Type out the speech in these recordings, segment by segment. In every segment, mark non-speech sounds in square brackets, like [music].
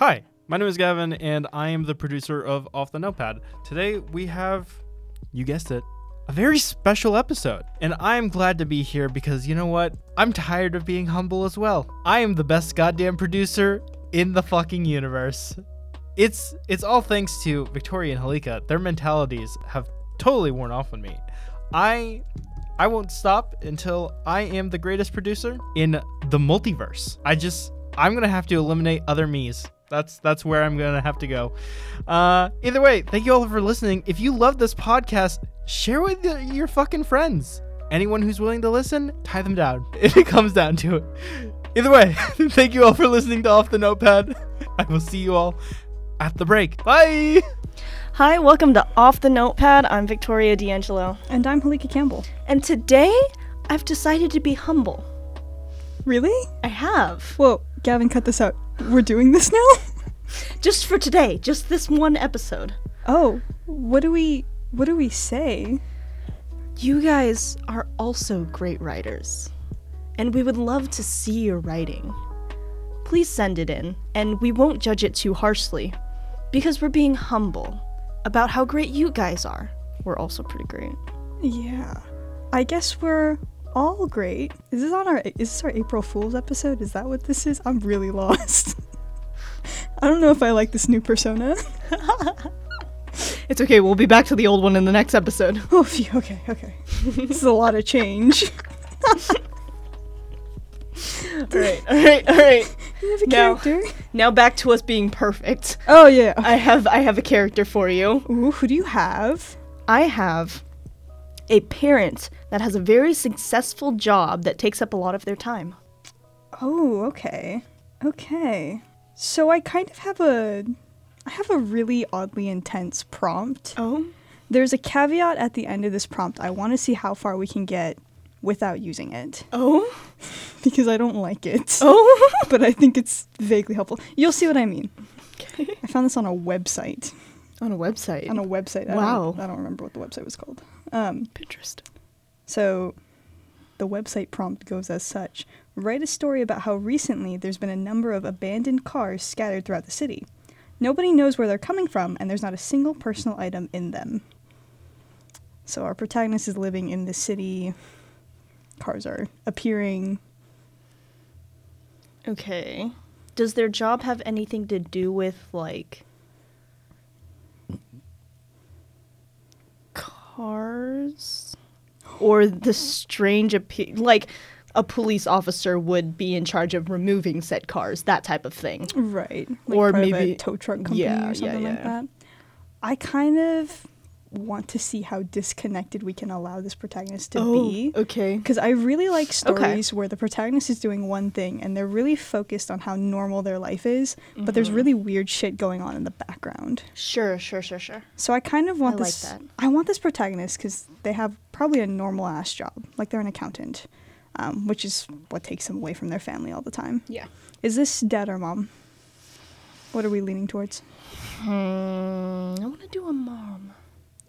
Hi, my name is Gavin, and I am the producer of Off the Notepad. Today we have, you guessed it, a very special episode. And I am glad to be here because you know what? I'm tired of being humble as well. I am the best goddamn producer in the fucking universe. It's it's all thanks to Victoria and Halika. Their mentalities have totally worn off on me. I I won't stop until I am the greatest producer in the multiverse. I just I'm gonna have to eliminate other me's. That's that's where I'm gonna have to go. Uh, either way, thank you all for listening. If you love this podcast, share with the, your fucking friends. Anyone who's willing to listen, tie them down. If [laughs] it comes down to it. Either way, [laughs] thank you all for listening to Off the Notepad. [laughs] I will see you all at the break. Bye. Hi, welcome to Off the Notepad. I'm Victoria D'Angelo. And I'm Halika Campbell. And today, I've decided to be humble. Really? I have. Whoa, Gavin, cut this out. We're doing this now? [laughs] Just for today, just this one episode. Oh, what do we what do we say? You guys are also great writers, and we would love to see your writing. Please send it in, and we won't judge it too harshly, because we're being humble about how great you guys are. We're also pretty great. Yeah. I guess we're all great. Is this on our is this our April Fool's episode? Is that what this is? I'm really [laughs] lost. I don't know if I like this new persona. It's okay, we'll be back to the old one in the next episode. [laughs] Oh, phew, okay, okay. this is a lot of change. [laughs] alright, alright, alright. You have a Now- character? Now back to us being perfect. Oh yeah. I have I have a character for you. Ooh, who do you have? I have a parent that has a very successful job that takes up a lot of their time. Oh, okay. Okay. So I kind of have a I have a really oddly intense prompt. Oh? There's a caveat at the end of this prompt. I want to see how far we can get without using it Oh? [laughs] because I don't like it. Oh? [laughs] But I think it's vaguely helpful. You'll see what I mean. Okay. I found this on a website. On a website. On a website. I Wow. Don't, I don't remember what the website was called. Um, Pinterest. So, the website prompt goes as such Write a story about how recently there's been a number of abandoned cars scattered throughout the city. Nobody knows where they're coming from, and there's not a single personal item in them. So, our protagonist is living in the city. Cars are appearing. Okay. Does their job have anything to do with like cars or the strange appe- like a police officer would be in charge of removing said cars, that type of thing. Right. Or maybe- a tow truck company yeah, yeah, or something like yeah. that. I kind of want to see how disconnected we can allow this protagonist to be. okay. Because I really like Okay. stories where the protagonist is doing one thing and they're really focused on how normal their life is, but there's Mhm. really weird shit going on in the background. Sure, sure, sure, sure. So I kind of want I like this. that. I want this protagonist because they have probably a normal ass job, like they're an accountant, um, which is what takes them away from their family all the time. Yeah. Is this dad or mom? What are we leaning towards? Hmm, I want to do a mom.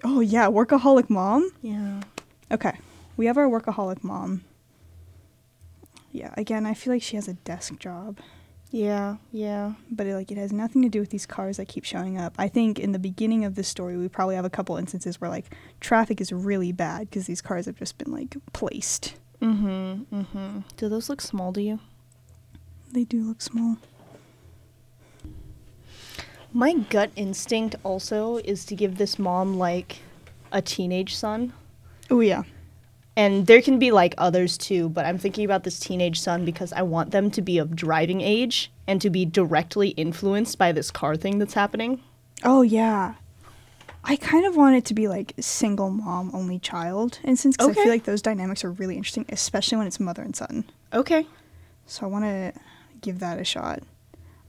Oh yeah, workaholic mom. Yeah. Okay, we have our workaholic mom. Yeah, again, I feel like she has a desk job. Yeah, yeah. but it, like it has nothing to do with these cars that keep showing up. I think in the beginning of this story, we probably have a couple instances where like traffic is really bad because these cars have just been like placed. Mm-hmm. Mm-hmm. Do those look small to you? They do look small. My gut instinct also is to give this mom like a teenage son. Oh yeah, And there can be like others too, but I'm thinking about this teenage son because I want them to be of driving age and to be directly influenced by this car thing that's happening. oh yeah. I kind of want it to be like single mom, only child instance because I feel like those dynamics are really interesting, especially when it's mother and son. Okay. So I want to give that a shot.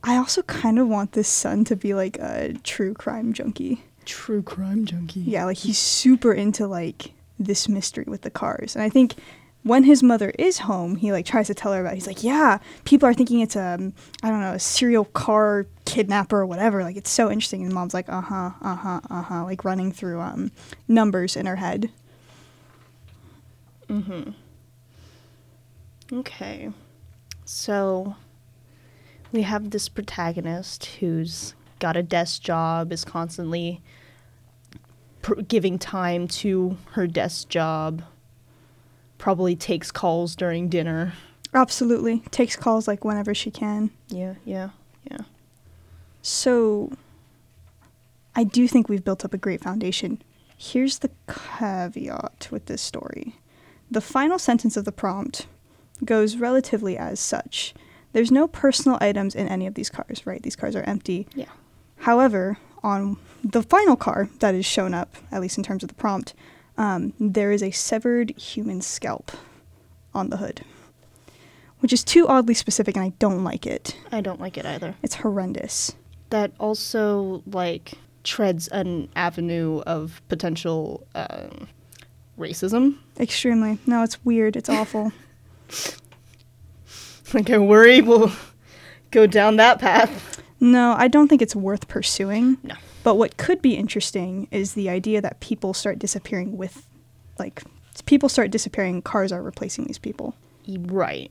I also kind of want this son to be like a true crime junkie. True crime junkie. Yeah, like he's super into like this mystery with the cars. And I think when his mother is home, he like tries to tell her about. It. He's like, "Yeah, people are thinking it's a I don't know, a serial car kidnapper or whatever. Like it's so interesting." And mom's like, "Uh-huh, uh-huh, uh-huh," like running through um numbers in her head. Mm-hmm. Okay. So we have this protagonist who's got a desk job, is constantly pr- giving time to her desk job, probably takes calls during dinner. Absolutely. Takes calls like whenever she can. Yeah, yeah, yeah. So I do think we've built up a great foundation. Here's the caveat with this story. The final sentence of the prompt goes relatively as such. There's no personal items in any of these cars, right? These cars are empty. Yeah. However, on the final car that is shown up, at least in terms of the prompt, um, there is a severed human scalp on the hood, which is too oddly specific, and I don't like it. I don't like it either. It's horrendous. That also like treads an avenue of potential um, racism. Extremely. No, it's weird. It's awful. [laughs] [laughs] Like I worry we'll go down that path. No, I don't think it's worth pursuing. No. But what could be interesting is the idea that people start disappearing with, like, people start disappearing, cars are replacing these people. Right.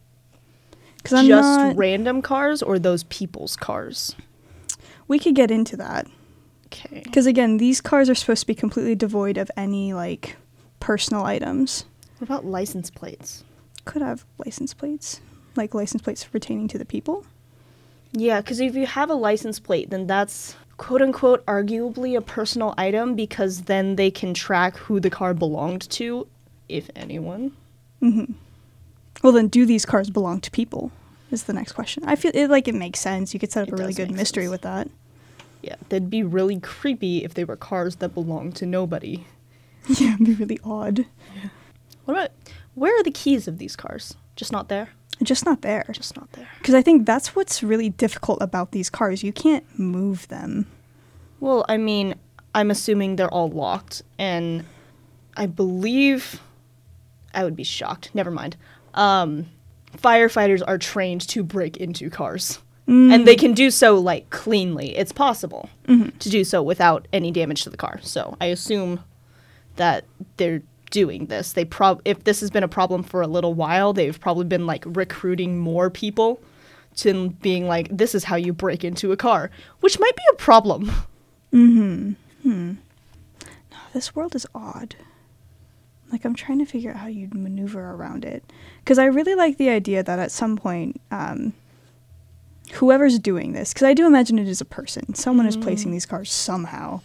Because I'm Just not. random cars or those people's cars. we could get into that. Okay. Because again, these cars are supposed to be completely devoid of any, like, personal items. What about license plates? Could have license plates, like license plates pertaining to the people. Yeah, because if you have a license plate, then that's quote unquote arguably a personal item because then they can track who the car belonged to, if anyone. Mm-hmm. Well, then, do these cars belong to people? Is the next question. I feel it like it makes sense. You could set up It a really good mystery sense. with that. Yeah, that'd be really creepy if they were cars that belonged to nobody. [laughs] yeah, it'd be really odd. What about where are the keys of these cars? Just not there? Just not there. Just not there. Because I think that's what's really difficult about these cars. You can't move them. Well, I mean, I'm assuming they're all locked, and I believe I would be shocked. Never mind. Um, firefighters are trained to break into cars, and they can do so like cleanly. It's possible to do so without any damage to the car. So I assume that they're doing this. They prob if this has been a problem for a little while, they've probably been like recruiting more people to being like, this is how you break into a car, which might be a problem. Hmm. No, This world is odd. Like, I'm trying to figure out how you'd maneuver around it. Because I really like the idea that at some point, um, whoever's doing this, because I do imagine it is a person, someone is placing these cars somehow.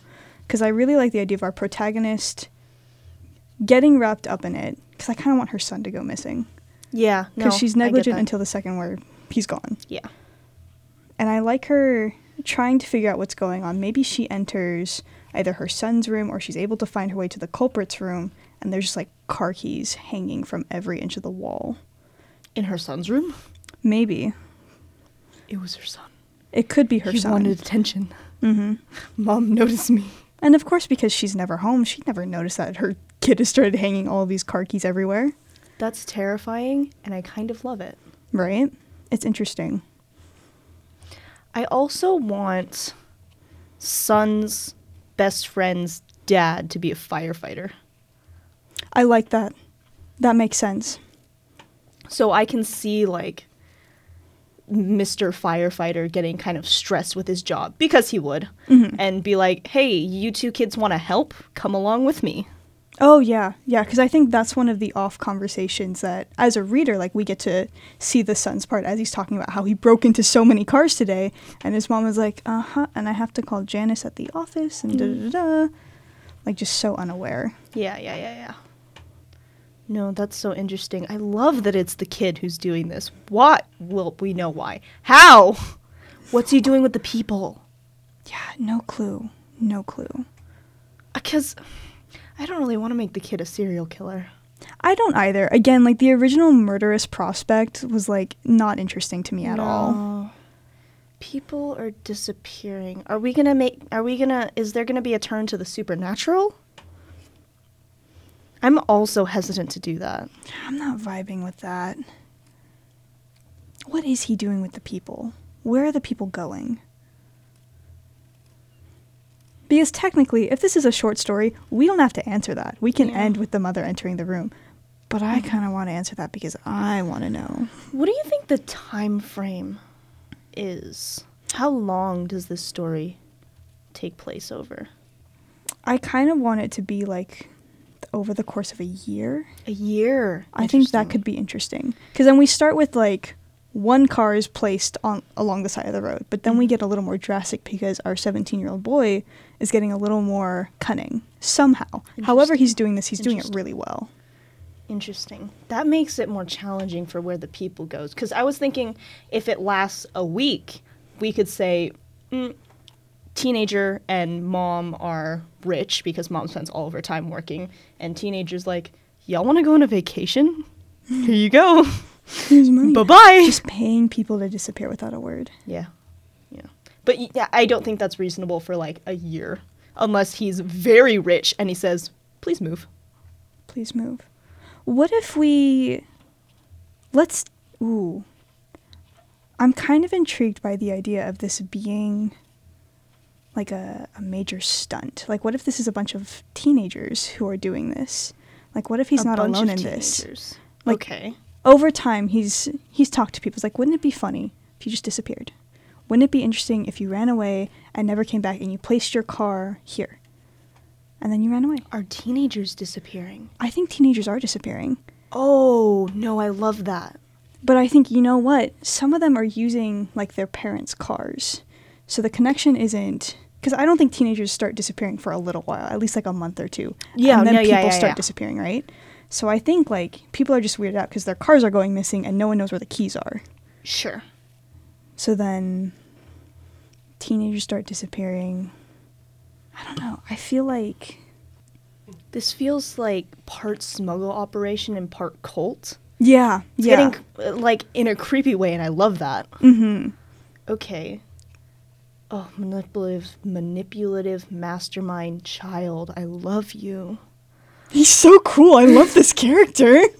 Because I really like the idea of our protagonist getting wrapped up in it. Because I kind of want her son to go missing. Yeah, Because no, she's negligent until the second where he's gone. yeah. and I like her trying to figure out what's going on. Maybe she enters either her son's room or she's able to find her way to the culprit's room, and there's just like car keys hanging from every inch of the wall. In her son's room, Maybe it was her son. it could be her he son. wanted attention. Mm-hmm. [laughs] Mom noticed me. And of course, because she's never home, she'd never noticed that her [laughs] kid has started hanging all of these car keys everywhere. That's terrifying, and I kind of love it. Right? It's interesting. I also want son's best friend's dad to be a firefighter. I like that. That makes sense. So I can see like Mr. Firefighter getting kind of stressed with his job because he would and be like, "Hey, you two kids want to help? Come along with me." Oh yeah, yeah. Because I think that's one of the off conversations that, as a reader, like we get to see the son's part as he's talking about how he broke into so many cars today, and his mom was like, "Uh huh," and I have to call Janice at the office, and da da da, like just so unaware. Yeah, yeah, yeah, yeah. No, that's so interesting. I love that it's the kid who's doing this. What? Well, we know why. How? [laughs] What's he doing with the people? Yeah, no clue, no clue. Uh, because I don't really want to make the kid a serial killer. I don't either. Again, like the original murderous prospect was like not interesting to me at all. People are disappearing. Are we gonna make? Are we gonna? Is there gonna be a turn to the supernatural? I'm also hesitant to do that. I'm not vibing with that. What is he doing with the people? Where are the people going? Because technically, if this is a short story, we don't have to answer that. We can Yeah. end with the mother entering the room. But I mm-hmm. kind of want to answer that because I want to know. What do you think the time frame is. How long does this story take place over? I kind of want it to be like over the course of a year. A year. I think that could be interesting. Because then we start with like one car is placed on along the side of the road, but then we Mhm. get a little more drastic because our 17 year old boy is getting a little more cunning somehow. However, he's doing this, he's doing it really well. Interesting. That makes it more challenging for where the people goes. Because I was thinking if it lasts a week, we could say mm, teenager and mom are rich because mom spends all of her time working, and teenagers like, y'all want to go on a vacation? Here you go. Here's money. bye bye. Just paying people to disappear without a word. Yeah, yeah. But yeah, I don't think that's reasonable for like a year, unless he's very rich and he says, "Please move." Please move. What if we. Let's. Ooh. I'm kind of intrigued by the idea of this being like a, a major stunt. Like, what if this is a bunch of teenagers who are doing this? Like, what if he's A not alone in this? Like- okay. Over time, he's he's talked to people. He's like, wouldn't it be funny if you just disappeared? Wouldn't it be interesting if you ran away and never came back and you placed your car here? And then you ran away. Are teenagers disappearing? I think teenagers are disappearing. Oh no, I love that. But I think you know what? Some of them are using like their parents' cars. So the connection isn't because I don't think teenagers start disappearing for a little while, at least like a month or two. Yeah, and then no, people yeah, start yeah. disappearing, right? So I think like people are just weirded out because their cars are going missing and no one knows where the keys are. Sure. So then teenagers start disappearing. I don't know. I feel like This feels like part smuggle operation and part cult. yeah, It's yeah. getting uh, like in a creepy way, and I love that. mm-hmm. Okay. Oh, manipulative, manipulative mastermind child. I love you. He's so cool. I love this character. [laughs]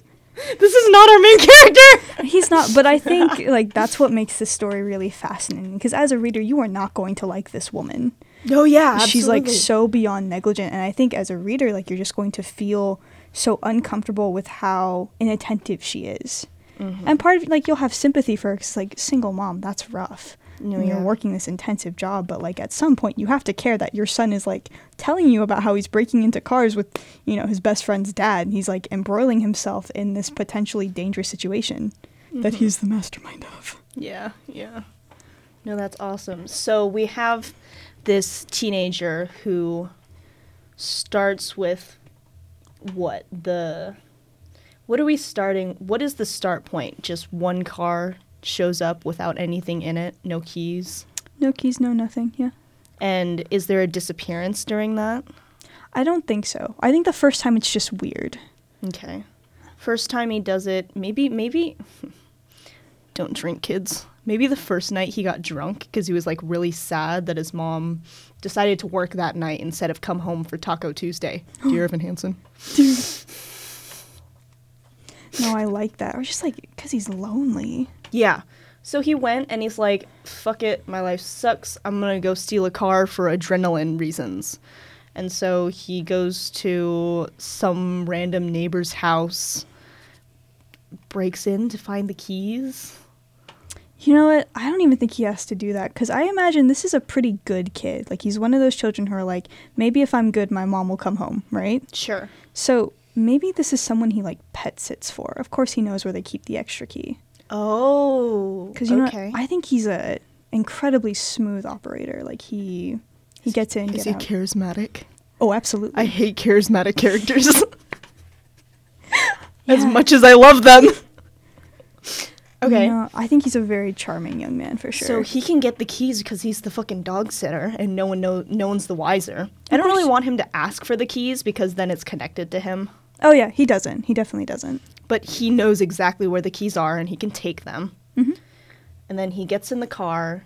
This is not our main character. [laughs] He's not, but I think [laughs] like that's what makes this story really fascinating. Because as a reader, you are not going to like this woman. Oh yeah, She's like so beyond negligent, and I think as a reader, like you're just going to feel so uncomfortable with how inattentive she is. Mm-hmm. And part of like you'll have sympathy for her 'cause, like single mom. That's rough. No, when you're working this intensive job, but like at some point you have to care that your son is like telling you about how he's breaking into cars with, you know, his best friend's dad. And he's like embroiling himself in this potentially dangerous situation that Mhm. he's the mastermind of. Yeah, yeah. No, that's awesome. So we have this teenager who starts with what the what are we starting what is the start point just one car shows up without anything in it no keys No keys, no nothing. Yeah. and is there a disappearance during that I don't think so. I think the first time it's just weird. okay first time he does it maybe maybe [laughs] don't drink kids maybe the first night he got drunk because he was like really sad that his mom decided to work that night instead of come home for taco tuesday [gasps] dear evan hansen [laughs] No, I like that. Or just like because he's lonely. Yeah so he went and he's like fuck it my life sucks i'm gonna go steal a car for adrenaline reasons and so he goes to some random neighbor's house breaks in to find the keys You know what? I don't even think he has to do that because I imagine this is a pretty good kid. Like he's one of those children who are like, maybe if I'm good, my mom will come home, right? sure So maybe this is someone he like pet sits for. Of course, he knows where they keep the extra key. Oh, Because you okay. know, I think he's a incredibly smooth operator. Like he he gets in, Is get he out. charismatic? oh, absolutely. I hate charismatic characters [laughs] as Yeah. much as I love them. [laughs] okay. No, I think he's a very charming young man for sure. So he can get the keys because he's the fucking dog sitter, and no one know no one's the wiser. I don't really want him to ask for the keys because then it's connected to him. Oh yeah, he doesn't. He definitely doesn't. But he knows exactly where the keys are, and he can take them. Mhm. And then he gets in the car.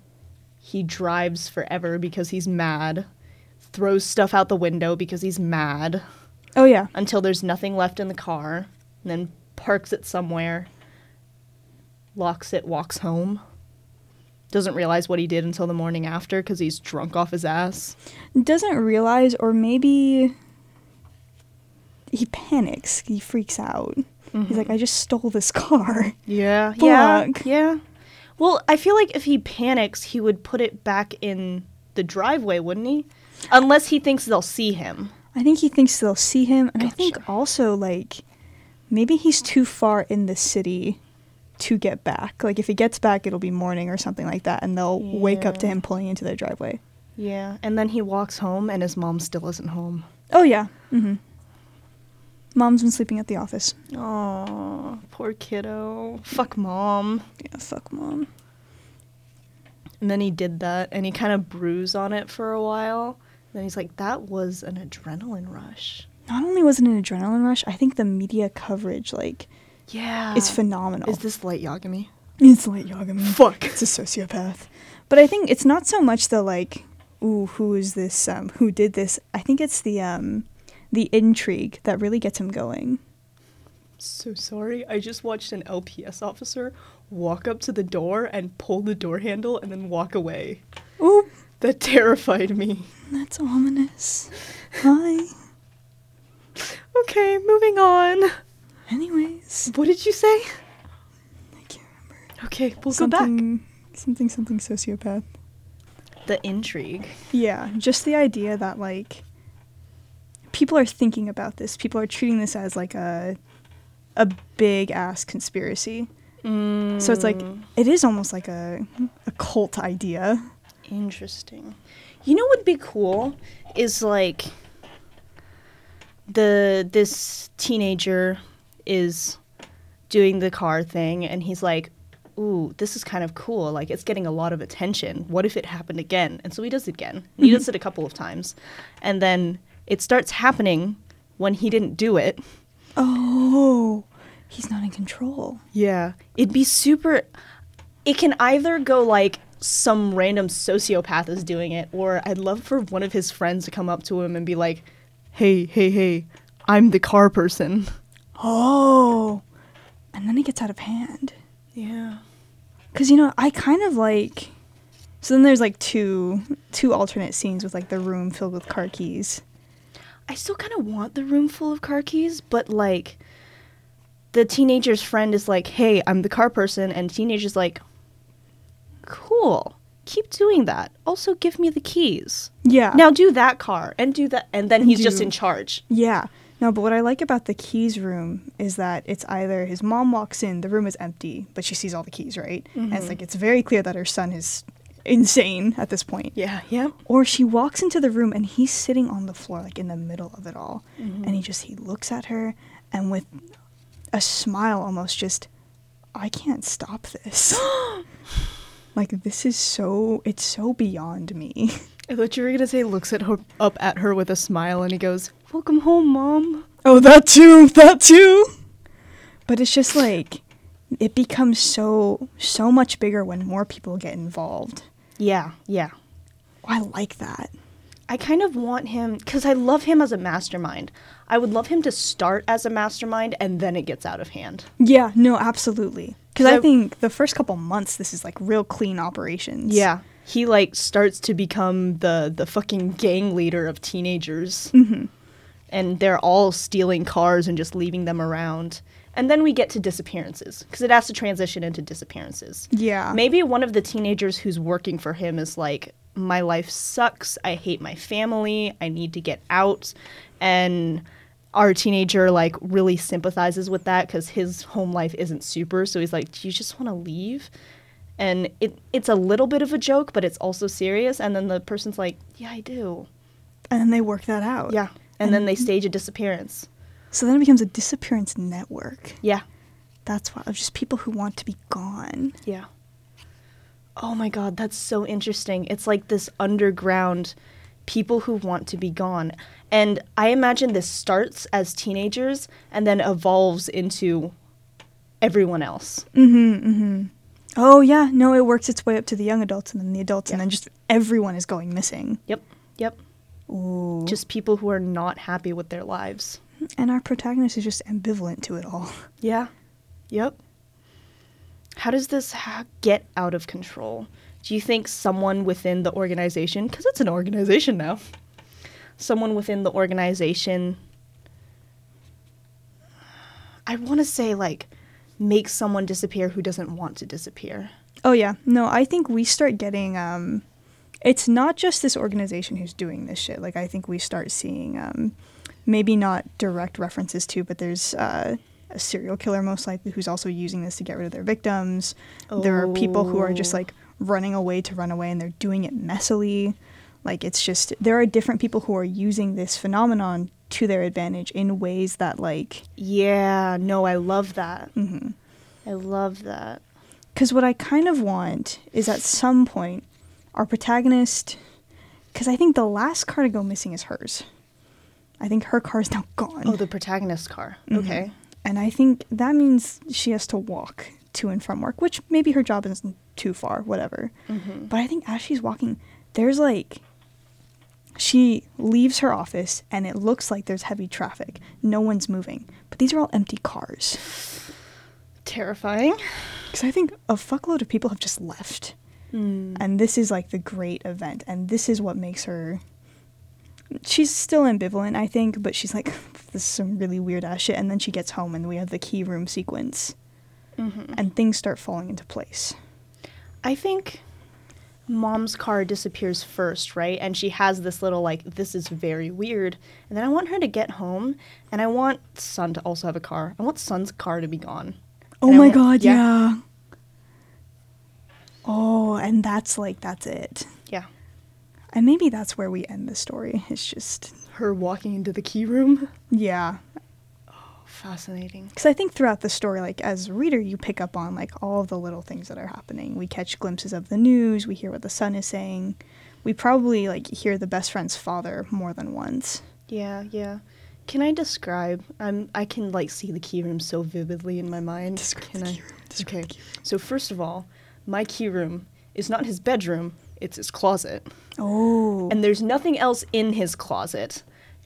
He drives forever because he's mad. Throws stuff out the window because he's mad. Oh yeah. until there's nothing left in the car, and then parks it somewhere, locks it, walks home. Doesn't realize what he did until the morning after because he's drunk off his ass. doesn't realize or maybe he panics he freaks out he's like i just stole this car Yeah, [laughs] yeah, Fuck. yeah. Well, I feel like if he panics, he would put it back in the driveway, wouldn't he? Unless he thinks they'll see him. I think he thinks they'll see him, and I think also like maybe he's too far in the city to get back. Like if he gets back, it'll be morning or something like that, and they'll wake up to him pulling into their driveway. Yeah, and then he walks home and his mom still isn't home. Oh yeah. Mm-hmm. Mom's been sleeping at the office. Oh, poor kiddo. Fuck mom. Yeah, fuck mom. And then he did that and he kind of bruised on it for a while. Then he's like, that was an adrenaline rush. Not only was it an adrenaline rush, I think the media coverage like Yeah. is phenomenal. Is this light Yagami? It's light Yagami. Fuck. It's a sociopath. But I think it's not so much the like, ooh, who is this? Um, who did this? I think it's the um, the intrigue that really gets him going. So sorry. I just watched an LPS officer walk up to the door and pull the door handle and then walk away. Ooh, That terrified me. that's ominous. Hi. Okay, moving on. Anyways, What did you say? I can't remember. Okay, we'll go back. something, something, something sociopath. The intrigue. Yeah, just the idea that like people are thinking about this. People are treating this as like a a big ass conspiracy. So it's like Mm. it is almost like a a cult idea. Interesting. You know what would be cool is like the this teenager is doing the car thing and he's like, "Ooh, this is kind of cool. Like it's getting a lot of attention. What if it happened again?" And so he does it again. He does [laughs] it a couple of times. And then it starts happening when he didn't do it. Oh, he's not in control. Yeah. It'd be super. It can either go like some random sociopath is doing it, or I'd love for one of his friends to come up to him and be like, hey, hey, hey, I'm the car person. Oh, and then it gets out of hand. Yeah. Cause you know I kind of like. So then there's like two two alternate scenes with like the room filled with car keys. I still kind of want the room full of car keys, but like, the teenager's friend is like, hey, I'm the car person, and teenager's like, cool. Keep doing that. Also, give me the keys. Yeah. Now do that car and do that, and then he's just in charge. Yeah. No, but what I like about the keys room is that it's either his mom walks in, the room is empty, but she sees all the keys, right? And it's mm-hmm. like it's very clear that her son is insane at this point. Yeah, yeah. Or she walks into the room and he's sitting on the floor, like in the middle of it all. Mm-hmm. And he just he looks at her and with a smile almost just I can't stop this. [gasps] like this is so it's so beyond me. I thought you were gonna say looks at her up at her with a smile and he goes, Welcome home, mom. Oh, that too, that too. But it's just like it becomes so so much bigger when more people get involved. Yeah, yeah. I like that. I kind of want him because I love him as a mastermind. I would love him to start as a mastermind and then it gets out of hand. Yeah, no, absolutely. Because I So- think the first couple months, this is like real clean operations. Yeah. He like starts to become the the fucking gang leader of teenagers. hmm And they're all stealing cars and just leaving them around. And then we get to disappearances because it has to transition into disappearances. Yeah. Maybe one of the teenagers who's working for him is like, my life sucks. I hate my family. I need to get out. And our teenager like really sympathizes with that because his home life isn't super. So he's like, do you just want to leave? And it, it's a little bit of a joke, but it's also serious. And then the person's like, yeah, I do. And then they work that out. Yeah. And then they stage a disappearance. So then it becomes a disappearance network. Yeah. That's why of just people who want to be gone. Yeah. Oh my god, that's so interesting. It's like this underground people who want to be gone. And I imagine this starts as teenagers and then evolves into everyone else. Mm-hmm. Mm-hmm. Oh yeah, no, it works its way up to the young adults and then the adults, and then just everyone is going missing. Yep. Yep. Ooh. Just people who are not happy with their lives. And our protagonist is just ambivalent to it all. [laughs] Yeah. Yep. How does this ha- get out of control? Do you think someone within the organization, because it's an organization now, someone within the organization, I want to say like, make someone disappear who doesn't want to disappear? Oh yeah. No, I think we start getting um it's not just this organization who's doing this shit. Like I think we start seeing um maybe not direct references to, but there's uh a serial killer most likely who's also using this to get rid of their victims. There are people who are just Oh. like running away to run away and they're doing it messily. Like it's just there are different people who are using this phenomenon to their advantage in ways that like Yeah, no, I love that. mm-hmm. I love that. Because what I kind of want is at some point, our protagonist. Because I think the last card to go missing is hers. I think her car is now gone. Oh, the protagonist's car. Mhm. Okay. and I think that means she has to walk to and from work, which maybe her job isn't too far, whatever. Mm-hmm. But I think as she's walking, there's like. She leaves her office and it looks like there's heavy traffic. No one's moving. But these are all empty cars. Terrifying. Because I think a fuckload of people have just left. Mm. and this is like the great event and this is what makes her she's still ambivalent i think but she's like this is some really weird ass shit and then she gets home and we have the key room sequence Mhm. and things start falling into place I think mom's car disappears first, right? And she has this little like this is very weird. And then I want her to get home and I want son to also have a car. I want son's car to be gone. oh And my want- god yeah. yeah. oh and that's like that's it Yeah. And maybe that's where we end the story it's just Her walking into the key room. yeah oh, Fascinating. because i think throughout the story like as a reader you pick up on like all the little things that are happening we catch glimpses of the news we hear what the son is saying we probably like hear the best friend's father more than once Yeah, yeah. Can I describe? I'm I can like see the key room so vividly in my mind. Describe can the I? key room, describe okay. key So first of all, my key room is not his bedroom, it's his closet. oh And there's nothing else in his closet.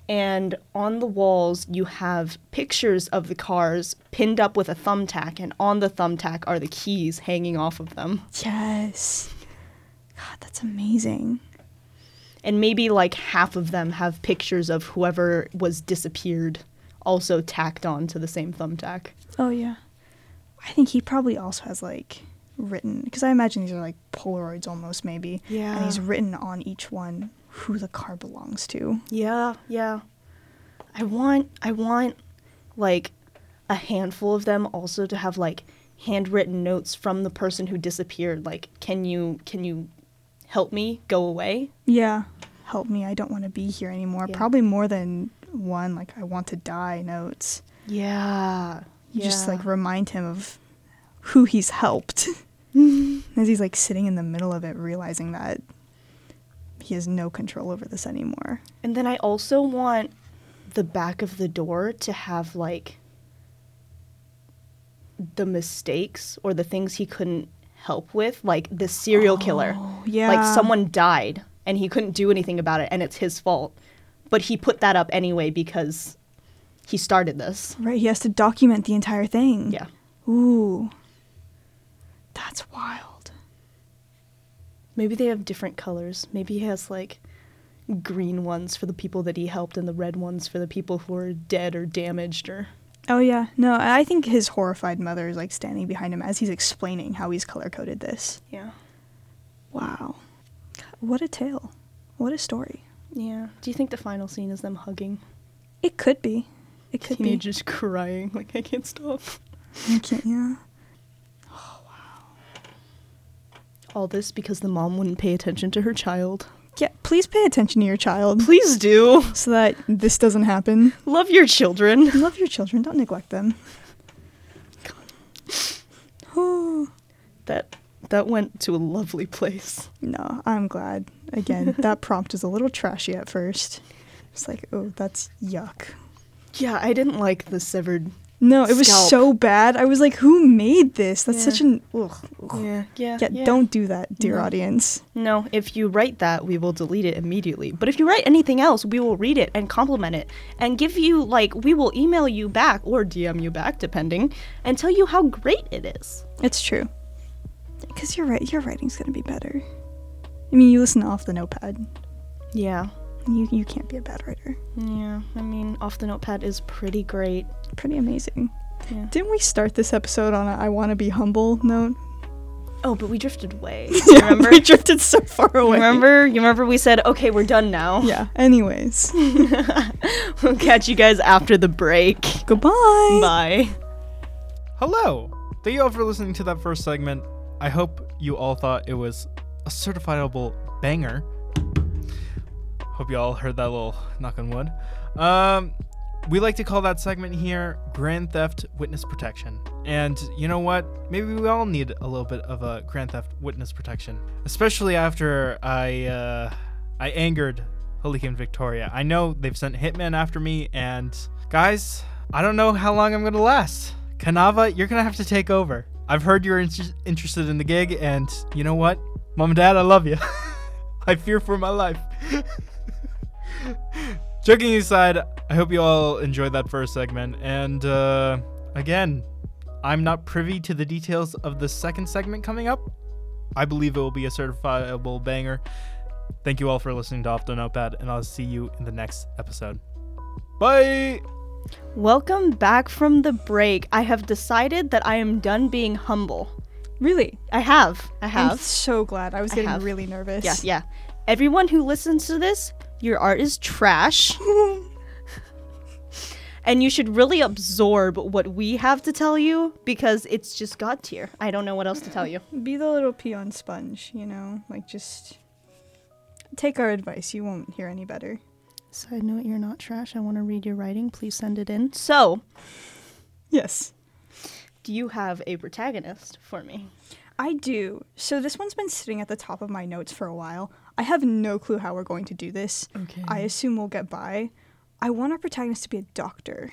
And on the walls, you have pictures of the cars pinned up with a thumbtack, and on the thumbtack are the keys hanging off of them. yes god that's amazing And maybe like half of them have pictures of whoever was disappeared also tacked on to the same thumbtack. oh yeah i think he probably also has like written because i imagine these are like polaroids almost maybe Yeah. and he's written on each one who the car belongs to Yeah, yeah. I want I want like a handful of them also to have like handwritten notes from the person who disappeared like can you can you help me go away? yeah help me i don't want to be here anymore Yeah. probably more than one like i want to die notes Yeah. you just like remind him of who he's helped [laughs] [laughs] as he's like sitting in the middle of it realizing that he has no control over this anymore And then I also want the back of the door to have like the mistakes or the things he couldn't help with, like the serial killer. Oh, yeah Like someone died and he couldn't do anything about it and it's his fault. But he put that up anyway because he started this. right he has to document the entire thing Yeah. ooh that's wild Maybe they have different colors. Maybe he has like green ones for the people that he helped and the red ones for the people who are dead or damaged or oh yeah no i think his horrified mother is like standing behind him as he's explaining how he's color coded this yeah. wow what a tale what a story Yeah. Do you think the final scene is them hugging? it could be it could be Teenagers [laughs] crying like I can't stop. I can't, yeah All this because the mom wouldn't pay attention to her child. yeah please pay attention to your child Please do. so that this doesn't happen Love your children. love your children don't neglect them That that went to a lovely place. no i'm glad again [laughs] that prompt is a little trashy at first it's like oh that's yuck Yeah, I didn't like the severed. No it was Scalp. so bad i was like who made this that's such an ugh, ugh. Yeah, yeah. yeah, don't do that dear No. audience No, if you write that, we will delete it immediately. But if you write anything else, we will read it and compliment it and give you like we will email you back or DM you back depending and tell you how great it is. it's true because your wri- your writing's gonna be better i mean you listen off the notepad Yeah. You you can't be a bad writer Yeah. I mean, off the notepad is pretty great. pretty amazing Yeah. didn't we start this episode on a i want to be humble note Oh, but we drifted away. [laughs] You remember? we drifted so far You away. remember? You remember we said, okay, we're done now. Yeah. Anyways, [laughs] we'll catch you guys after the break. goodbye. Bye. Hello! Thank you all for listening to that first segment. I hope you all thought it was a certifiable banger. Hope you all heard that little knock on wood. Um, we like to call that segment here Grand Theft Witness Protection. And you know what? Maybe we all need a little bit of a Grand Theft Witness Protection, especially after I uh, I angered Halika and Victoria. I know they've sent hitmen after me, and guys, I don't know how long I'm gonna last. Kanava, you're gonna have to take over. I've heard you're in- interested in the gig, and you know what, Mom and Dad, I love you. [laughs] I fear for my life. [laughs] [laughs] Joking aside, I hope you all enjoyed that first segment. And uh, again, I'm not privy to the details of the second segment coming up. I believe it will be a certifiable banger. Thank you all for listening to Off the Notepad, and I'll see you in the next episode. Bye! Welcome back from the break. I have decided that I am done being humble. Really? I have. I I'm have. so glad. I was I getting have. really nervous. Yeah, yeah. Everyone who listens to this, your art is trash. [laughs] and you should really absorb what we have to tell you because it's just God tier. I don't know what else to tell you. Be the little peon sponge, you know? Like, just take our advice. You won't hear any better. Side note, you're not trash. I want to read your writing. Please send it in. So, Yes. do you have a protagonist for me? I do. So this one's been sitting at the top of my notes for a while. I have no clue how we're going to do this. Okay. I assume we'll get by. I want our protagonist to be a doctor.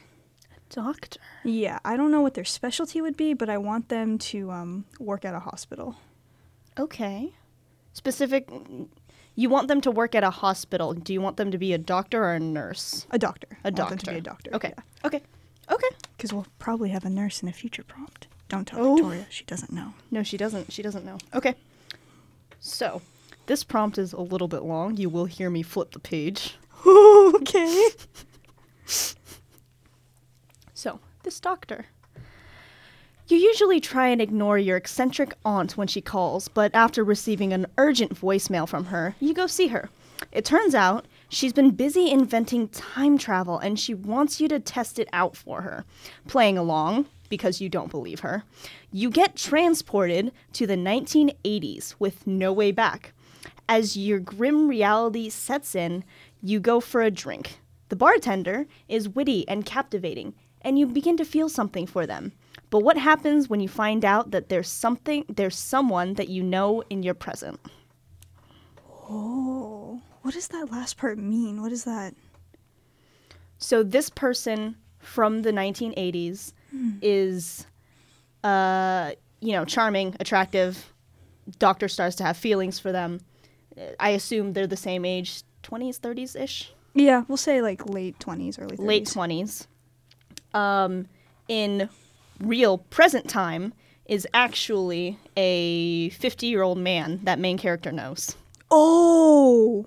Doctor. Yeah, I don't know what their specialty would be, but I want them to um, work at a hospital. Okay. Specific. You want them to work at a hospital. Do you want them to be a doctor or a nurse? A doctor. A I them to doctor. be a doctor. Okay. Okay. Okay. Because we'll probably have a nurse in a future prompt. Don't tell Oh. Victoria. She doesn't know. No, she doesn't. She doesn't know. Okay. So, this prompt is a little bit long. You will hear me flip the page. [laughs] okay. So, this doctor. You usually try and ignore your eccentric aunt when she calls, but after receiving an urgent voicemail from her, you go see her. It turns out she's been busy inventing time travel and she wants you to test it out for her. Playing along, because you don't believe her, you get transported to the 1980s with no way back. As your grim reality sets in, you go for a drink. The bartender is witty and captivating, and you begin to feel something for them. But what happens when you find out that there's something, there's someone that you know in your present? Oh, what does that last part mean? What is that? So this person from the 1980s is, uh, you know, charming, attractive. Doctor starts to have feelings for them. I assume they're the same age, 20s, 30s ish. Yeah, we'll say like late 20s, early 30s. late 20s um, in real present time is actually a 50 year old man that main character knows Oh!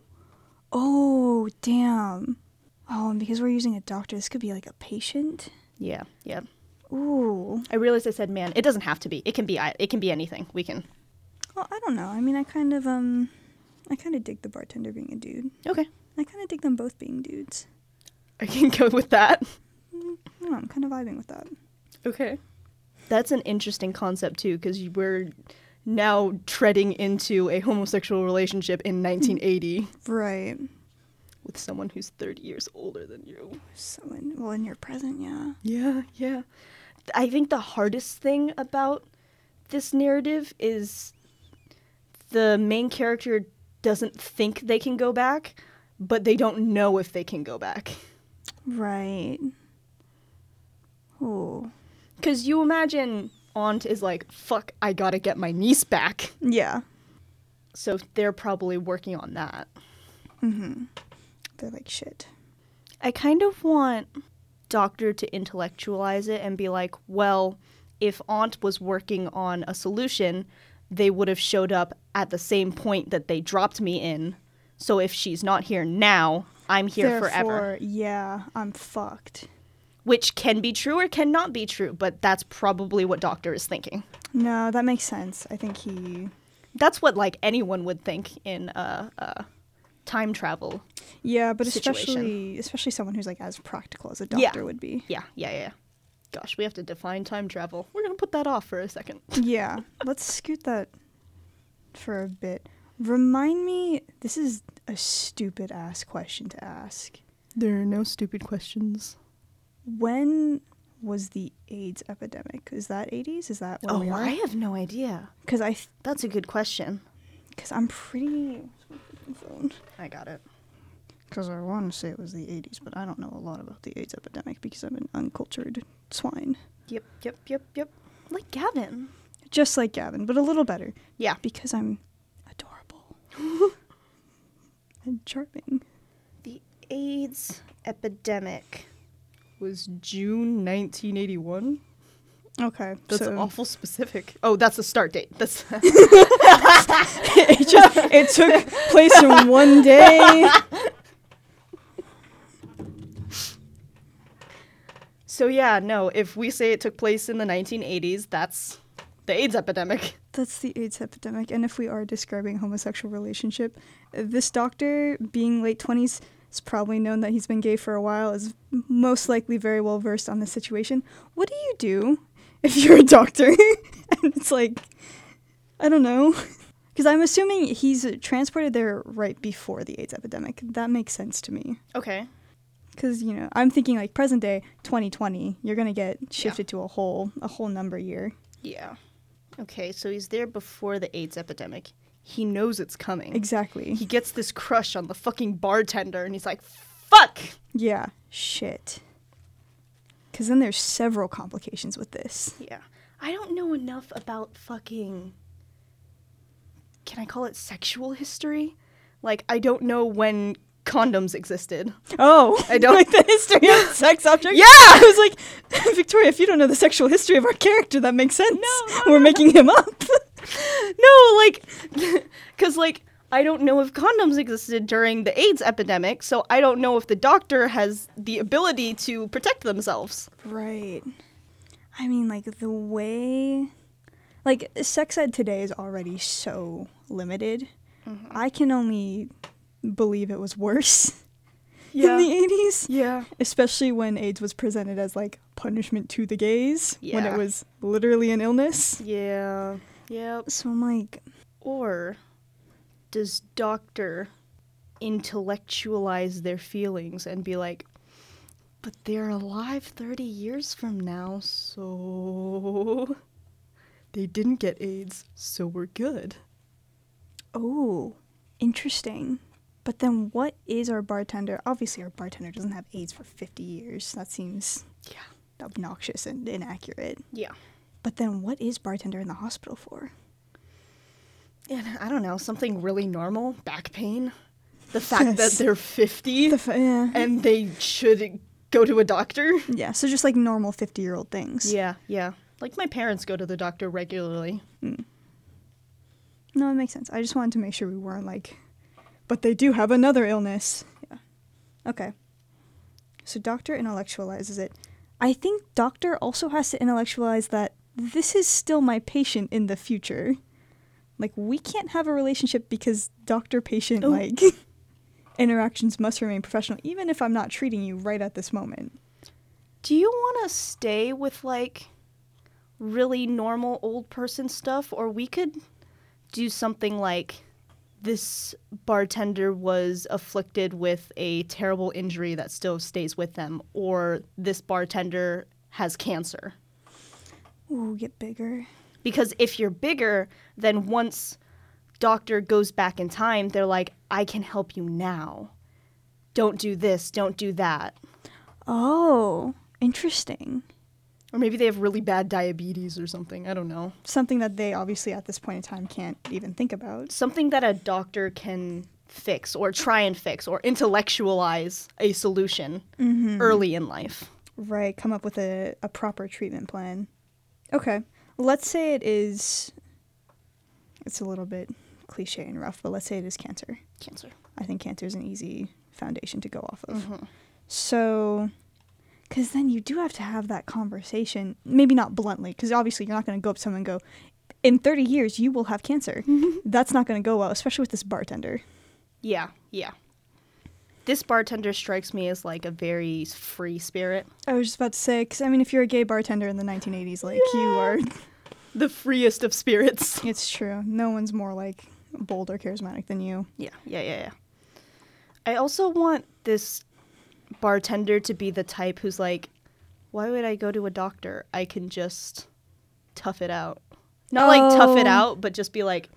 Oh, damn. Oh, and because we're using a doctor, this could be like a patient. yeah yeah Ooh. i realized i said man it doesn't have to be it can be it can be anything we can Well, I don't know. I mean, I kind of um, I kind of dig the bartender being a dude. okay I kind of dig them both being dudes. i can go with that mm, don't know, I'm kind of vibing with that. okay that's an interesting concept too because we're now treading into a homosexual relationship in mm. 1980 Right. with someone who's 30 years older than you So, in, well, in your present, yeah. Yeah, yeah. I think the hardest thing about this narrative is the main character doesn't think they can go back, but they don't know if they can go back. Right. Oh. Because you imagine Aunt is like, fuck, I gotta get my niece back. Yeah. So they're probably working on that. Mm-hmm. They're like shit. I kind of want Doctor to intellectualize it and be like, well, if Aunt was working on a solution, they would have showed up at the same point that they dropped me in. So if she's not here now, I'm here forever. Therefore, Yeah, I'm fucked. which can be true or cannot be true, but that's probably what Doctor is thinking. No, that makes sense. I think he. That's what like anyone would think in a, a time travel. Yeah, but Situation. especially especially someone who's like as practical as a Yeah. doctor would be. Yeah, yeah, yeah. Gosh, we have to define time travel. We're gonna put that off for a second. [laughs] Yeah, let's scoot that for a bit. Remind me, this is a stupid ass question to ask. There are no stupid questions. When was the AIDS epidemic? Is that 80s? Is that where oh, we Oh, are? I have no idea. Because I, That's a good question. because I'm pretty. I got it. Because I want to say it was the 80s, but I don't know a lot about the AIDS epidemic because I'm an uncultured swine. Yep, yep, yep, yep. Like Gavin. Just like Gavin, but a little better Yeah. because I'm adorable [laughs] and charming. The AIDS epidemic was June 1981. Okay, That's so awful specific. Oh, that's the start date. That's [laughs] [laughs] it just it took place in one day. So yeah, no, if we say it took place in the 1980s, that's the AIDS epidemic. [laughs] That's the AIDS epidemic, and if we are describing a homosexual relationship, this doctor, being late twenties, is probably known that he's been gay for a while. Is most likely very well versed on the situation. What do you do [laughs] if you're a doctor [laughs] and it's like, I don't know, because I'm assuming he's transported there right before the AIDS epidemic. That makes sense to me. Okay. Because you know, I'm thinking like present day, 2020, you're gonna get shifted to a whole a whole number year. Yeah. Okay, so he's there before the AIDS epidemic. He knows it's coming. Exactly. He gets this crush on the fucking bartender and he's like, fuck! Yeah, shit. Because then there's several complications with this. Yeah. I don't know enough about fucking. Can I call it sexual history? Like, I don't know when condoms existed. Oh, [laughs] I don't- [laughs] like the history of [laughs] sex objects. Yeah! I was like, Victoria, if you don't know the sexual history of our character, that makes sense. No, no, we're making him up. No, like, because, like, I don't know if condoms existed during the AIDS epidemic, so I don't know if the doctor has the ability to protect themselves. right. I mean, like the way, like sex ed today is already so limited. Mm-hmm. I can only believe it was worse [laughs] in the 80s. Yeah. especially when AIDS was presented as like punishment to the gays yeah. when it was literally an illness. Yeah. Yep. So I'm like, Or does doctor intellectualize their feelings and be like, but they're alive 30 years from now, so they didn't get AIDS, so we're good. oh, interesting. But then what is our bartender? Obviously, our bartender doesn't have AIDS for 50 years. That seems Yeah. obnoxious and inaccurate. Yeah. But then what is bartender in the hospital for? And I don't know, something really normal, back pain. The [laughs] fact that they're 50 The f- yeah. and they should go to a doctor. yeah, so just like normal 50 year old things. Yeah, yeah. Like my parents go to the doctor regularly. Mm. No, it makes sense. I just wanted to make sure we weren't like, but they do have another illness. Yeah. Okay. So doctor intellectualizes it. I think doctor also has to intellectualize that this is still my patient in the future. Like we can't have a relationship because doctor patient Oh. like [laughs] interactions must remain professional even if I'm not treating you right at this moment. Do you want to stay with like really normal old person stuff or we could do something like this bartender was afflicted with a terrible injury that still stays with them or this bartender has cancer. Ooh, get bigger. Because if you're bigger, then once doctor goes back in time, they're like, I can help you now. Don't do this, don't do that. Oh, interesting. Or maybe they have really bad diabetes or something. I don't know. Something that they obviously at this point in time can't even think about. Something that a doctor can fix or try and fix or intellectualize a solution early in life. Right, come up with a, a proper treatment plan. Okay, let's say it is. It's a little bit cliche and rough, but let's say it is cancer. Cancer. I think cancer is an easy foundation to go off of. Mhm. So, Because then you do have to have that conversation. Maybe not bluntly, because obviously you're not going to go up to someone and go, in 30 years, you will have cancer. [laughs] That's not going to go well, especially with this bartender. Yeah, yeah. This bartender strikes me as like a very free spirit. I was just about to say, because I mean, if you're a gay bartender in the 1980s, like you are, [laughs] The freest of spirits. [laughs] it's true. No one's more like bold or charismatic than you. Yeah, yeah, yeah, yeah. I also want this bartender to be the type who's like, why would I go to a doctor? I can just tough it out. Not like tough it Oh. out, but just be like,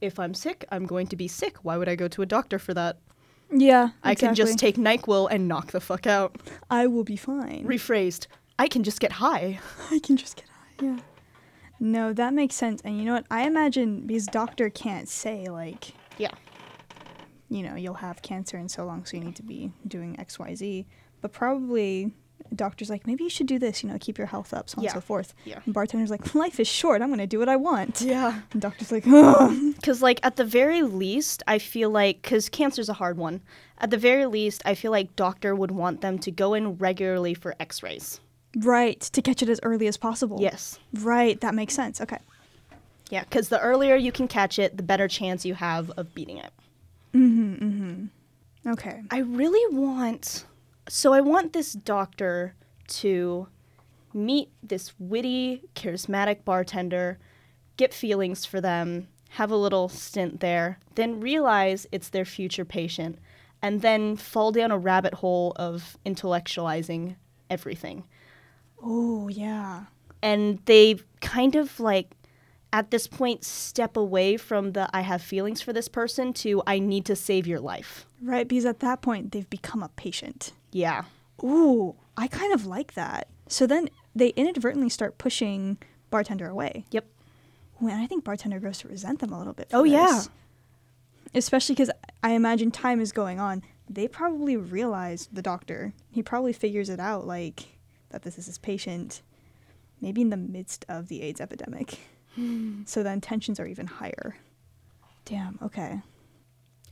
if I'm sick, I'm going to be sick. Why would I go to a doctor for that? Yeah, I can just take NyQuil and knock the fuck out. I will be fine. Rephrased, I can just get high. [laughs] I can just get high. Yeah. No, that makes sense. And you know what? I imagine because doctor can't say like, Yeah. You know, you'll have cancer in so long, so you need to be doing X, Y, Z. But probably doctor's like, maybe you should do this. You know, keep your health up, so on Yeah. and so forth. Yeah. And bartender's like, life is short. I'm gonna do what I want. Yeah. And doctor's like. Because, like, at the very least, I feel like, because cancer's a hard one, at the very least, I feel like doctor would want them to go in regularly for x rays. right to catch it as early as possible. Yes. Right. That makes sense. Okay. Yeah, because the earlier you can catch it, the better chance you have of beating it. Mm-hmm. Mm-hmm. Okay. I really want. So, I want this doctor to meet this witty, charismatic bartender, get feelings for them, have a little stint there, then realize it's their future patient, and then fall down a rabbit hole of intellectualizing everything. Oh yeah. And they kind of like, at this point, step away from the I have feelings for this person to I need to save your life. Right. Because at that point they've become a patient. Yeah. Ooh, I kind of like that. So then they inadvertently start pushing bartender away. Yep. And I think bartender grows to resent them a little bit. Oh, yeah. Especially because I imagine time is going on. They probably realize the doctor. He probably figures it out, like that this is his patient. Maybe in the midst of the AIDS epidemic. [sighs] so then tensions are even higher. Damn. Okay.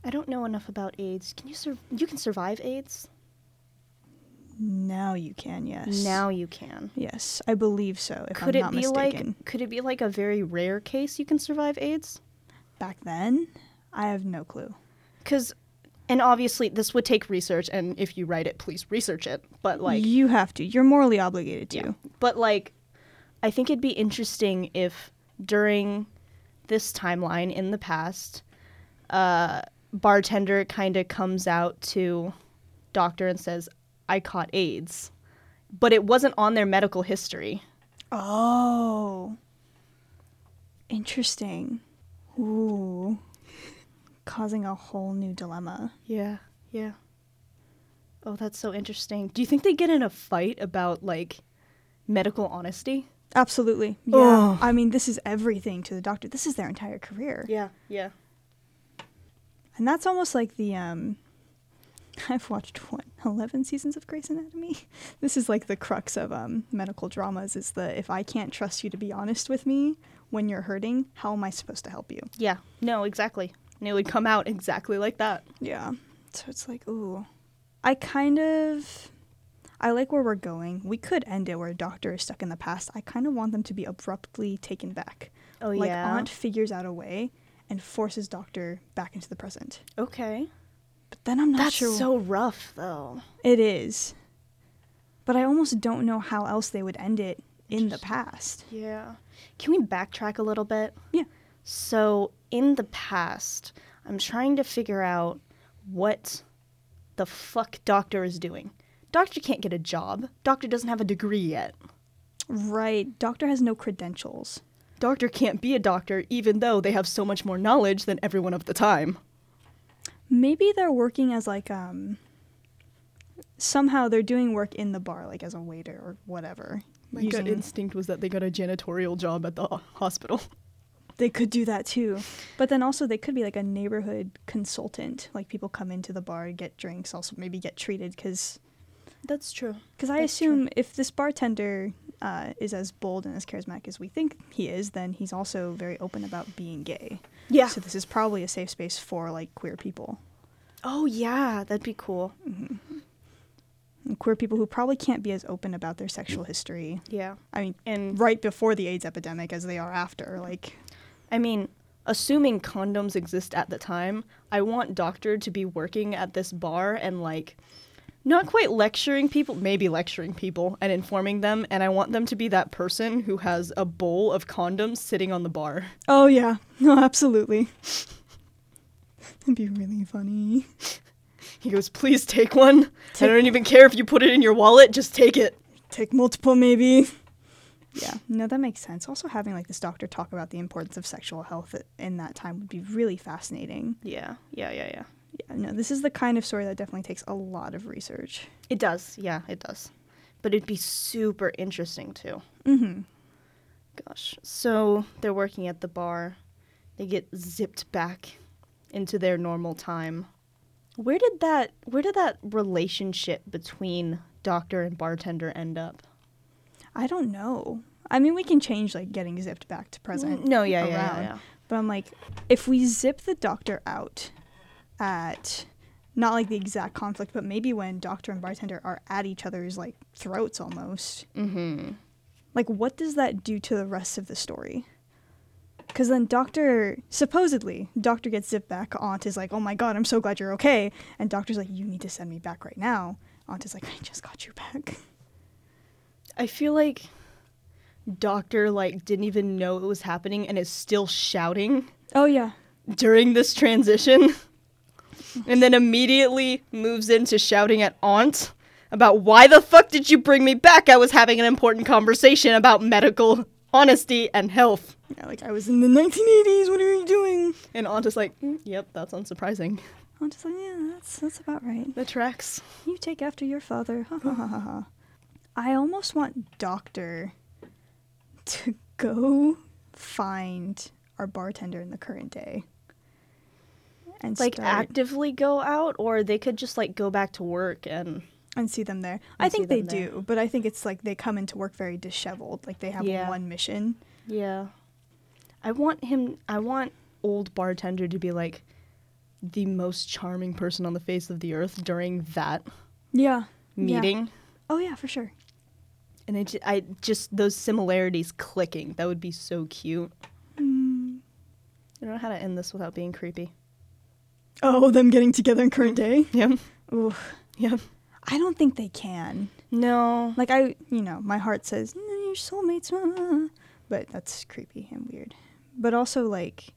I don't know enough about AIDS. Can you sur- you can survive AIDS? Now you can. Yes. Now you can. Yes, I believe so. If Could I'm it not be mistaken. like could it be like a very rare case you can survive AIDS? back then? I have no clue. Cuz and obviously this would take research and if you write it please research it. But like you have to. You're morally obligated to. Yeah. But like I think it'd be interesting if during this timeline in the past uh bartender kind of comes out to doctor and says I caught AIDS. But it wasn't on their medical history. Oh. Interesting. Ooh. Causing a whole new dilemma. Yeah. Yeah. Oh, that's so interesting. Do you think they get in a fight about like medical honesty? Absolutely. Yeah. Ugh. I mean, this is everything to the doctor. This is their entire career. Yeah. Yeah. And that's almost like the um [laughs] I've watched what, 11 seasons of Grey's Anatomy. [laughs] This is like the crux of um medical dramas is the if I can't trust you to be honest with me when you're hurting, how am I supposed to help you? Yeah. No, exactly. And it would come out exactly like that. Yeah. So it's like, ooh. I kind of I like where we're going. We could end it where a doctor is stuck in the past. I kind of want them to be abruptly taken back. Oh like yeah. Aunt figures out a way and forces doctor back into the present. Okay. But then I'm not That's sure so rough though. it is. But I almost don't know how else they would end it in the past. Yeah. Can we backtrack a little bit? Yeah. So, in the past, I'm trying to figure out what the fuck Doctor is doing. Doctor can't get a job. Doctor doesn't have a degree yet. Right. Doctor has no credentials. Doctor can't be a doctor even though they have so much more knowledge than everyone of the time. Maybe they're working as like um somehow they're doing work in the bar like as a waiter or whatever. My gut instinct was that they got a janitorial job at the hospital. [laughs] They could do that too. But then also they could be like a neighborhood consultant. Like people come into the bar, get drinks, also maybe get treated cuz That's true. cuz I That's true. assume if this bartender uh, is as bold and as charismatic as we think he is, then he's also very open about being gay. Yeah. So this is probably a safe space for like queer people. Oh yeah, that'd be cool. And queer people who probably can't be as open about their sexual history. Yeah. I mean, And right before the AIDS epidemic as they are after. Like, I mean, assuming condoms exist at the time, I want Doctor to be working at this bar and like not quite lecturing people, maybe lecturing people and informing them, and I want them to be that person who has a bowl of condoms sitting on the bar. oh yeah, no, absolutely. That'd be really funny. He goes, "Please take one. I don't even care if you put it in your wallet, just take it." Take multiple, maybe. Yeah, no, that makes sense. Also, having like this doctor talk about the importance of sexual health in that time would be really fascinating. Yeah. Yeah, yeah, yeah. Yeah, no, this is the kind of story that definitely takes a lot of research. It does. Yeah, it does. But it'd be super interesting too. Mm-hmm. Gosh. So they're working at the bar. They get zipped back into their normal time. Where did that where did that relationship between doctor and bartender end up? I don't know. I mean, we can change like getting zipped back to present. No, yeah, yeah, yeah, yeah. But I'm like, if we zip the doctor out at not like the exact conflict, but maybe when doctor and bartender are at each other's like throats almost. Mm-hmm. Like, what does that do to the rest of the story? Because then Doctor, supposedly, Doctor gets zipped back. Aunt is like, oh my god, I'm so glad you're okay. And Doctor's like, you need to send me back right now. Aunt is like, I just got you back. I feel like Doctor like didn't even know it was happening and is still shouting Oh, yeah. during this transition. [laughs] and then immediately moves into shouting at Aunt about why the fuck did you bring me back? I was having an important conversation about medical honesty and health. yeah. Like, I was in the 1980s. What are you doing? And Aunt is like, "Mm, yep, that's unsurprising. Aunt is like, yeah, that's, that's about right. The tracks. You take after your father. Ha ha ha ha ha. [laughs] I almost want Doctor to go find our bartender in the current day. And Like start- actively go out, or they could just like go back to work and and see them there. I think they there. do, but I think it's like they come into work very disheveled. Like they have Yeah. one mission. yeah. I want him. I want old bartender to be like the most charming person on the face of the earth during that Yeah. meeting. Oh yeah, for sure. And I, ju- I just those similarities clicking. That would be so cute. Mm. I don't know how to end this without being creepy. Oh, them getting together in current day. Yep. Ooh, Yep. I don't think they can. No. Like I, you know, my heart says "No, your soulmates, uh," but that's creepy and weird. But also like,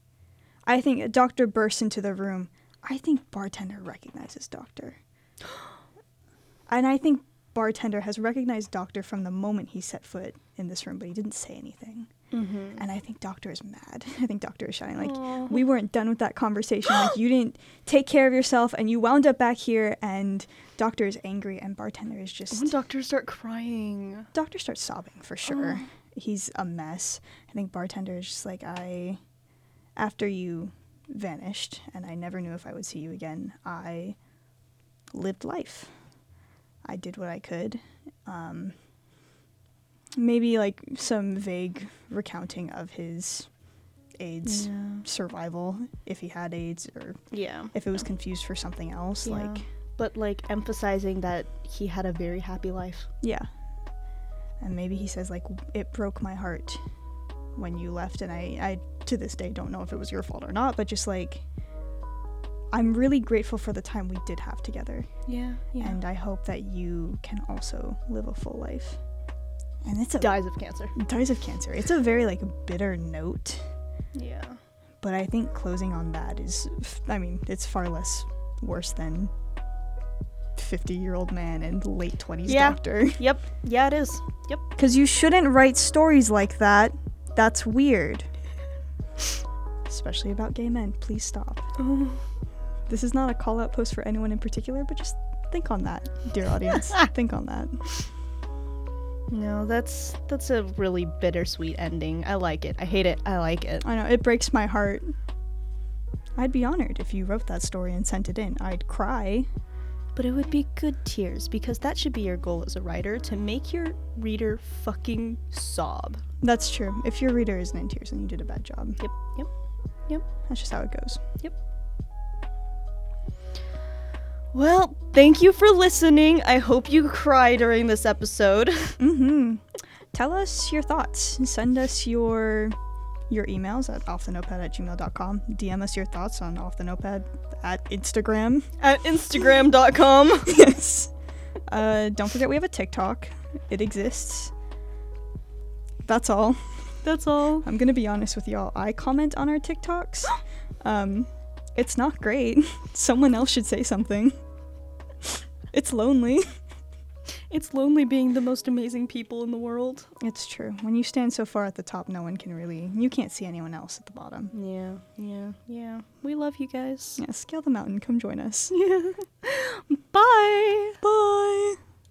I think a doctor bursts into the room. I think bartender recognizes doctor, [gasps] and I think bartender has recognized doctor from the moment he set foot in this room, but he didn't say anything. Mm-hmm. And I think doctor is mad. [laughs] I think doctor is shouting like, Aw. we weren't done with that conversation. Like [gasps] you didn't take care of yourself, and you wound up back here. And doctor is angry, and bartender is just When doctors start crying. Doctor starts sobbing for sure. Oh. He's a mess. I think bartender is just like I after you vanished and I never knew if I would see you again, I lived life. I did what I could. Um, maybe like some vague recounting of his AIDS Yeah. survival if he had AIDS or Yeah. if it was confused for something else Yeah. like But like emphasizing that he had a very happy life. Yeah. And maybe he says like it broke my heart when you left and I I to this day don't know if it was your fault or not, but just like I'm really grateful for the time we did have together Yeah. Yeah. and I hope that you can also live a full life. And it's a dies of cancer. dies of cancer. It's a very like bitter note, Yeah. but I think closing on that is I mean, it's far less worse than 50-year-old man and late 20s Yeah. doctor. [laughs] Yep. Yeah, it is. Yep. Because you shouldn't write stories like that. That's weird. Especially about gay men. Please stop. Oh. This is not a call out post for anyone in particular, but just think on that, dear audience. [laughs] think on that. No, that's that's a really bittersweet ending. I like it. I hate it. I like it. I know, it breaks my heart. I'd be honored if you wrote that story and sent it in. I'd cry. But it would be good tears because that should be your goal as a writer to make your reader fucking sob. That's true. If your reader isn't in tears, then you did a bad job. Yep. Yep. Yep. That's just how it goes. Well, Thank you for listening. I hope you cry during this episode. [laughs] Mm-hmm. Tell us your thoughts. Send us your your emails at offthenotepad at gmail.com. DM us your thoughts on off the notepad at Instagram. [laughs] At Instagram.com. [laughs] yes. Uh, don't forget we have a TikTok. It exists. That's all. That's all. I'm gonna be honest with y'all. I comment on our TikToks. [gasps] Um, it's not great. [laughs] Someone else should say something. It's lonely. It's lonely being the most amazing people in the world. It's true. When you stand so far at the top, no one can really. You can't see anyone else at the bottom. Yeah, yeah, yeah. We love you guys. Yeah, scale the mountain. Come join us. Yeah. [laughs] Bye. Bye.